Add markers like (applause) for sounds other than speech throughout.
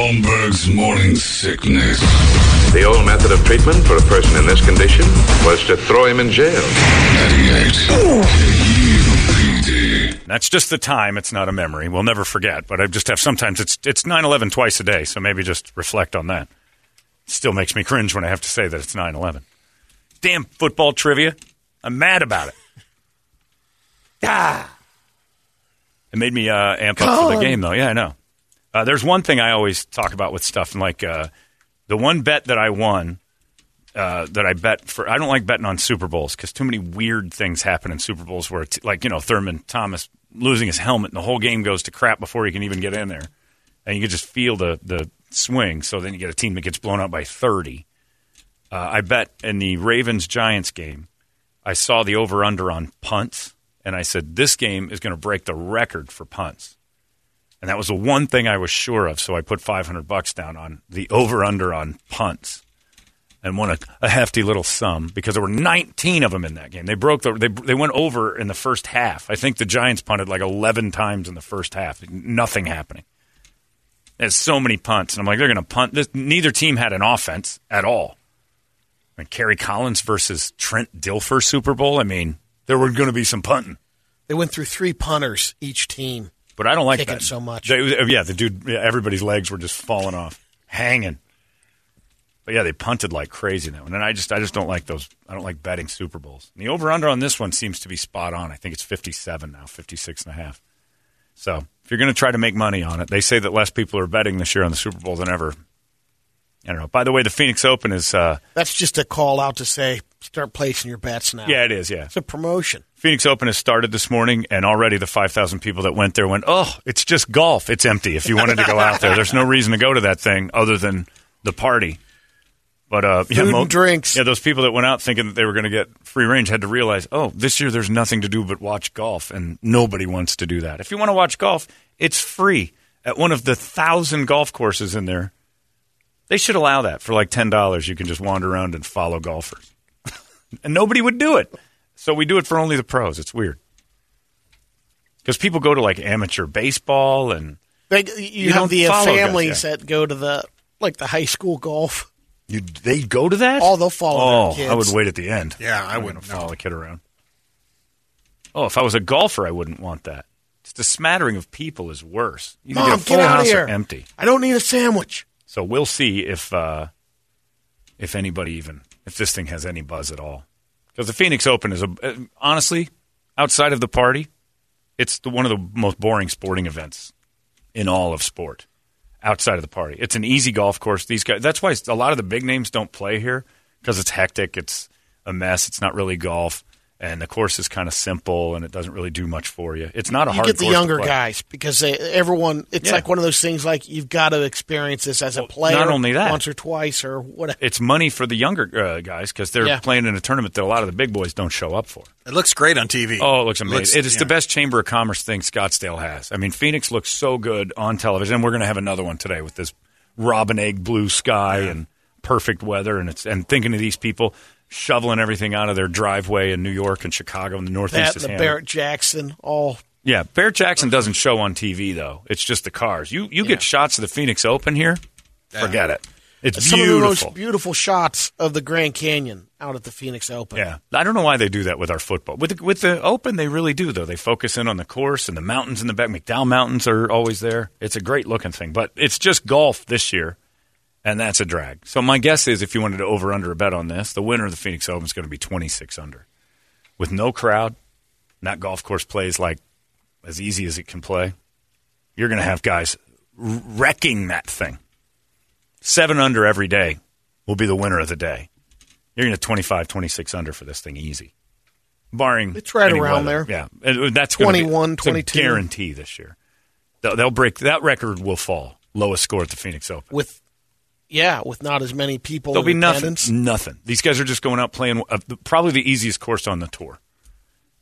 Holmberg's morning sickness. The old method of treatment for a person in this condition was to throw him in jail. 98. That's just the time. It's not a memory. We'll never forget. But I just have sometimes it's it's 9/11 twice a day, so maybe just reflect on that. Still makes me cringe when I have to say that it's 9/11. Damn football trivia. I'm mad about it. Ah. It made me uh, amp up for the game, though. Yeah, I know. Uh, there's one thing I always talk about with stuff, and like uh, the one bet that I won, uh, that I bet for. I don't like betting on Super Bowls because too many weird things happen in Super Bowls where, it's, like you know, Thurman Thomas losing his helmet and the whole game goes to crap before he can even get in there, and you can just feel the the swing. So then you get a team that gets blown out by thirty. Uh, I bet in the Ravens Giants game, I saw the over under on punts, and I said this game is going to break the record for punts. And that was the one thing I was sure of, so I put 500 bucks down on the over under on punts and won a, a hefty little sum because there were 19 of them in that game. They broke the they they went over in the first half. I think the Giants punted like 11 times in the first half. Nothing happening. There's so many punts, and I'm like, they're going to punt. This, neither team had an offense at all. I mean, Kerry Collins versus Trent Dilfer Super Bowl. I mean, there were going to be some punting. They went through three punters each team. But I don't like Kicking that so much. They- yeah, the dude, yeah, everybody's legs were just falling off, hanging. But yeah, they punted like crazy that one, and I just, I just don't like those. I don't like betting Super Bowls. And the over under on this one seems to be spot on. I think it's fifty seven now, 56 and a half. So if you're going to try to make money on it, they say that less people are betting this year on the Super Bowl than ever. I don't know. By the way, the Phoenix Open is, uh, That's just a call out to say start placing your bets now. yeah, it is, yeah. It's a promotion. Phoenix Open has started this morning, and already the 5,000 people that went there went, oh, it's just golf. It's empty. If you wanted to go out there, there's no reason to go to that thing other than the party. But uh, yeah, Food and drinks. Yeah, those people that went out thinking that they were going to get free range had to realize, oh, this year there's nothing to do but watch golf, and nobody wants to do that. If you want to watch golf, it's free at one of the thousand golf courses in there. They should allow that for like ten dollars. You can just wander around and follow golfers, and nobody would do it. So we do it for only the pros. It's weird because people go to like amateur baseball and They, you, You have don't the uh, follow guys, families yeah. that go to the like the high school golf. you they go to that. Oh, they'll follow Oh, their I would wait at the end. Yeah, I I'm wouldn't gonna follow a kid around. Oh, if I was a golfer, I wouldn't want that. Just a smattering of people is worse. You Mom, get a full get out of house here. empty. I don't need a sandwich. So we'll see if uh, if anybody even if this thing has any buzz at all. Because the Phoenix Open is a uh, honestly outside of the party, it's the, one of the most boring sporting events in all of sport. Outside of the party, it's an easy golf course. These guys. That's why a lot of the big names don't play here because it's hectic. It's a mess. It's not really golf, and the course is kind of simple and it doesn't really do much for you. It's not a You hard get the course younger guys because they, everyone. It's Yeah. like one of those things. Like you've got to experience this as a Well, player. not only that. once or twice or whatever. It's money for the younger uh, guys because they're Yeah. playing in a tournament that a lot of the big boys don't show up for. It looks great on TV. Oh, it looks amazing. Looks- it is yeah. the best Chamber of Commerce thing Scottsdale has. I mean, Phoenix looks so good on television. And we're going to have another one today with this robin egg blue sky and perfect weather. And it's and thinking of these people shoveling everything out of their driveway in New York and Chicago and the Northeast That is the handled. Barrett Jackson all Yeah, Barrett Jackson doesn't show on TV though. It's just the cars. You you get shots of the Phoenix Open here. Forget it. It's some beautiful. of the most beautiful shots of the Grand Canyon out at the Phoenix Open. Yeah, I don't know why they do that with our football. With the, with the Open, they really do though. They focus in on the course and the mountains in the back. McDowell Mountains are always there. It's a great looking thing, but it's just golf this year, and that's a drag. So my guess is, if you wanted to over under a bet on this, the winner of the Phoenix Open is going to be twenty six under, with no crowd. And that golf course plays like as easy as it can play. You're going to have guys wrecking that thing. Seven under every day will be the winner of the day. You're going to 25, 26 under for this thing easy. Barring It's right any around weather. there. Yeah. And uh, that's gonna be- 21, it's a 22. guarantee this year. They'll, they'll break that record will fall. Lowest score at the Phoenix Open. with yeah, with not as many people. There'll in be nothing. attendance. Nothing. These guys are just going out playing uh, probably the easiest course on the tour,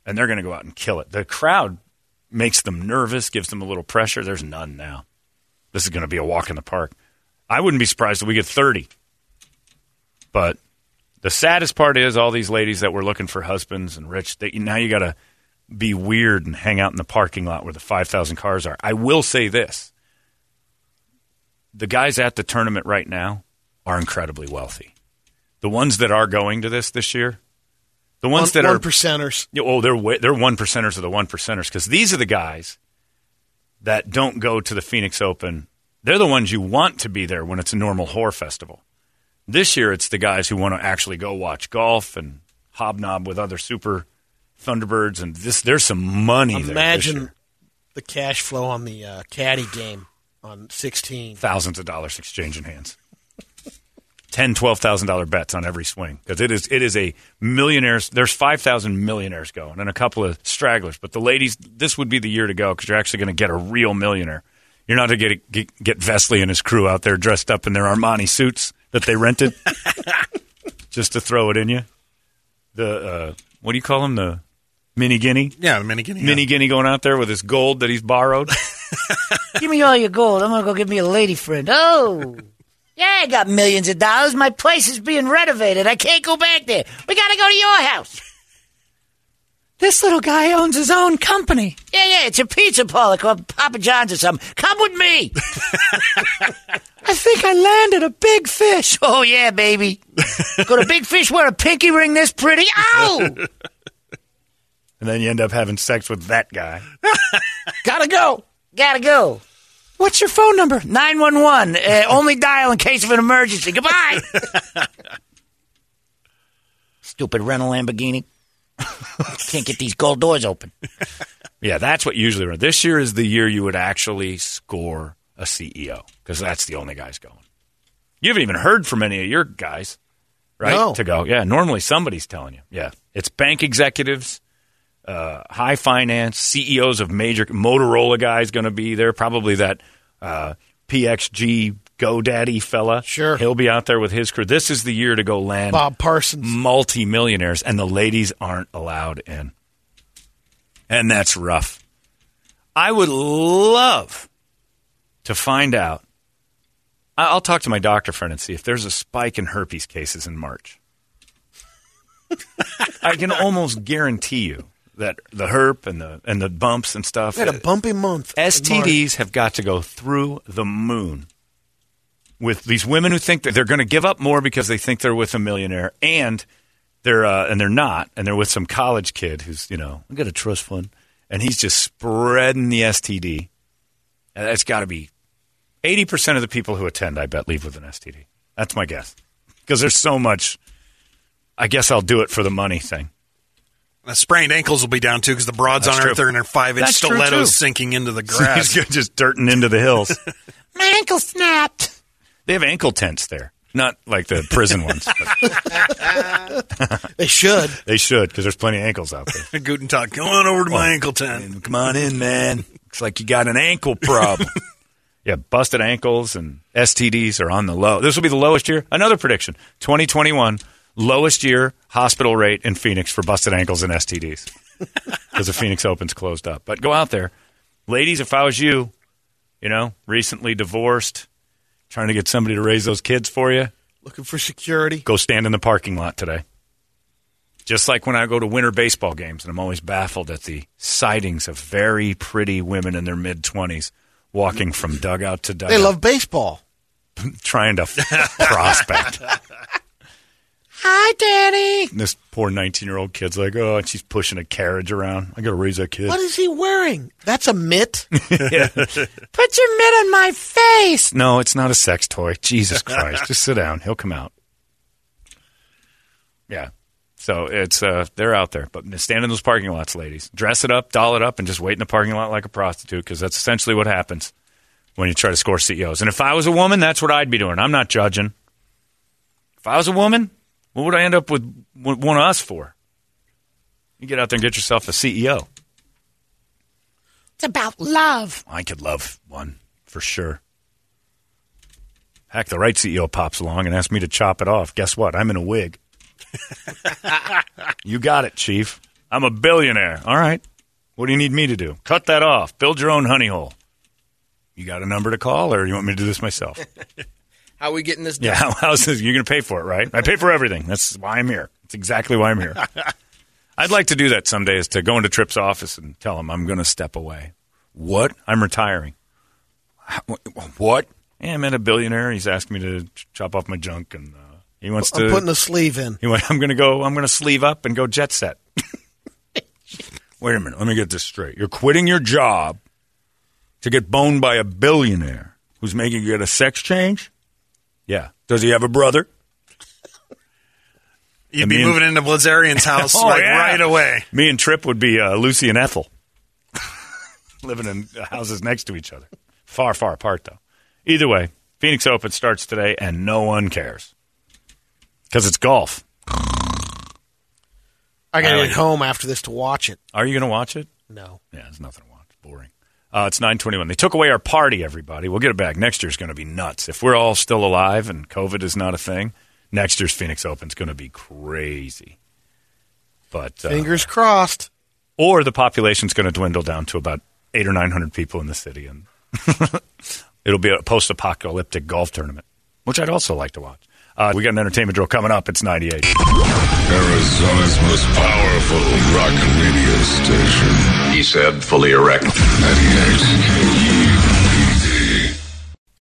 and they're going to go out and kill it. The crowd makes them nervous, gives them a little pressure. There's none now. This is going to be a walk in the park. I wouldn't be surprised if we get 30. But the saddest part is all these ladies that were looking for husbands and rich. They, now you got to be weird and hang out in the parking lot where the 5,000 cars are. I will say this the guys at the tournament right now are incredibly wealthy. The ones that are going to this this year, the ones one, that one are percenters. Oh, they're way, they're one percenters of the one percenters because these are the guys that don't go to the Phoenix Open. They're the ones you want to be there when it's a normal whore festival. This year, it's the guys who want to actually go watch golf and hobnob with other super Thunderbirds, and this there's some money. Imagine the cash flow on the uh, caddy game on 16. thousands of dollars exchanging hands. (laughs) Ten, twelve thousand dollar bets on every swing because it is it is a millionaires. There's five thousand millionaires going and a couple of stragglers, but the ladies, this would be the year to go because you're actually going to get a real millionaire. You're not going to get, get get Vesley and his crew out there dressed up in their Armani suits that they rented (laughs) just to throw it in you. The uh, what do you call him? The mini guinea. Yeah, the mini guinea. Mini guinea going out there with his gold that he's borrowed. (laughs) Give me all your gold. I'm gonna go get me a lady friend. Oh. Yeah, I got millions of dollars. My place is being renovated. I can't go back there. We gotta go to your house. This little guy owns his own company. Yeah, yeah, it's a pizza parlor called Papa John's or something. Come with me. (laughs) I think I landed a big fish. Oh, yeah, baby. Could a big fish wear a pinky ring this pretty? Ow! (laughs) and then you end up having sex with that guy. Gotta go. Gotta go. What's your phone number? 911. Uh, (laughs) only dial in case of an emergency. Goodbye. (laughs) Stupid rental Lamborghini. Can't get these gold doors open. Yeah, that's what usually. runs. This year is the year you would actually score a CEO because that's the only guys going. You haven't even heard from any of your guys, right? No. To go. Yeah, normally somebody's telling you. Yeah, it's bank executives, uh, high finance, CEOs of major Motorola guys going to be there. Probably that uh, PXG GoDaddy fella. Sure. he'll be out there with his crew. This is the year to go land Bob Parsons. multimillionaires, and the ladies aren't allowed in. And that's rough. I would love to find out. I'll talk to my doctor friend and see if there's a spike in herpes cases in March. (laughs) I can almost guarantee you that the herp and the and the bumps and stuff. We had a bumpy month. STDs have got to go through the moon with these women who think that they're going to give up more because they think they're with a millionaire and they're uh, and they're not and they're with some college kid who's you know I got a trust fund and he's just spreading the STD. And that's got to be eighty percent of the people who attend. I bet leave with an STD. That's my guess because there's so much. I guess I'll do it for the money thing. The sprained ankles will be down too because the broads That's on true. Earth are in their five inch That's true, stilettos sinking into the (laughs) He's grass. just dirting into the hills. (laughs) My ankle snapped. They have ankle tents there, not like the prison ones. (laughs) They should. they should because there's plenty of ankles out there. Guten Tag. Come on over to my oh, ankle tent. Come on in, man. Looks like you got an ankle problem. yeah, busted ankles and STDs are on the low. This will be the lowest year. Another prediction: 2021 lowest year hospital rate in Phoenix for busted ankles and STDs because (laughs) the Phoenix Open's closed up. But go out there, ladies. If I was you, you know, recently divorced, trying to get somebody to raise those kids for you. Looking for security. go stand in the parking lot today. Just like when I go to winter baseball games, and I'm always baffled at the sightings of very pretty women in their mid 20s walking from dugout to dugout, They love baseball. (laughs) trying to prospect. (laughs) Hi, Daddy. And this poor 19 year old kid's like, oh, and she's pushing a carriage around. I got to raise that kid. What is he wearing? That's a mitt. (laughs) Put your mitt on my face. No, it's not a sex toy. Jesus Christ. Just sit down. He'll come out. Yeah. So it's uh they're out there. But stand in those parking lots, ladies. Dress it up, doll it up, and just wait in the parking lot like a prostitute because that's essentially what happens when you try to score CEOs. And if I was a woman, that's what I'd be doing. I'm not judging. If I was a woman, what would I end up with with one of us for? You get out there and get yourself a CEO. It's about love. I could love one for sure. Heck, the right CEO pops along and asks me to chop it off. Guess what? I'm in a wig. (laughs) you got it, Chief. I'm a billionaire. All right. What do you need me to do? Cut that off. Build your own honey hole. You got a number to call, or you want me to do this myself? (laughs) How are we getting this done? yeah, (laughs) how's this? You're going to pay for it, right? I pay for everything. That's why I'm here. That's exactly why I'm here. (laughs) I'd like to do that someday is to go into Tripp's office and tell him I'm going to step away. What? I'm retiring. What? Yeah, I met a billionaire. He's asked me to chop off my junk, and uh, he wants I'm to. putting a sleeve in. he went, (laughs) I'm going to go. I'm going to sleeve up and go jet set. Wait a minute. Let me get this straight. You're quitting your job to get boned by a billionaire who's making you get a sex change. Yeah. Does he have a brother? (laughs) You'd I be mean- moving into Bilzerian's (laughs) house Oh, like yeah. right away. Me and Trip would be uh, Lucy and Ethel, (laughs) living in houses next to each other, far, far apart though. Either way, Phoenix Open starts today, and no one cares because it's golf. I gotta I get like it. home after this to watch it. Are you going to watch it? No. Yeah, there's nothing to watch. Boring. Uh, it's 921. They took away our party, everybody. We'll get it back. Next year's going to be nuts. If we're all still alive and COVID is not a thing, next year's Phoenix Open's going to be crazy. But uh, Fingers crossed. or the population's going to dwindle down to about eight or nine hundred people in the city, and (laughs) it'll be a post-apocalyptic golf tournament, which I'd also like to watch. Uh, we got an entertainment drill coming up. It's 98. Arizona's most powerful rock radio station. He said, fully erect. 98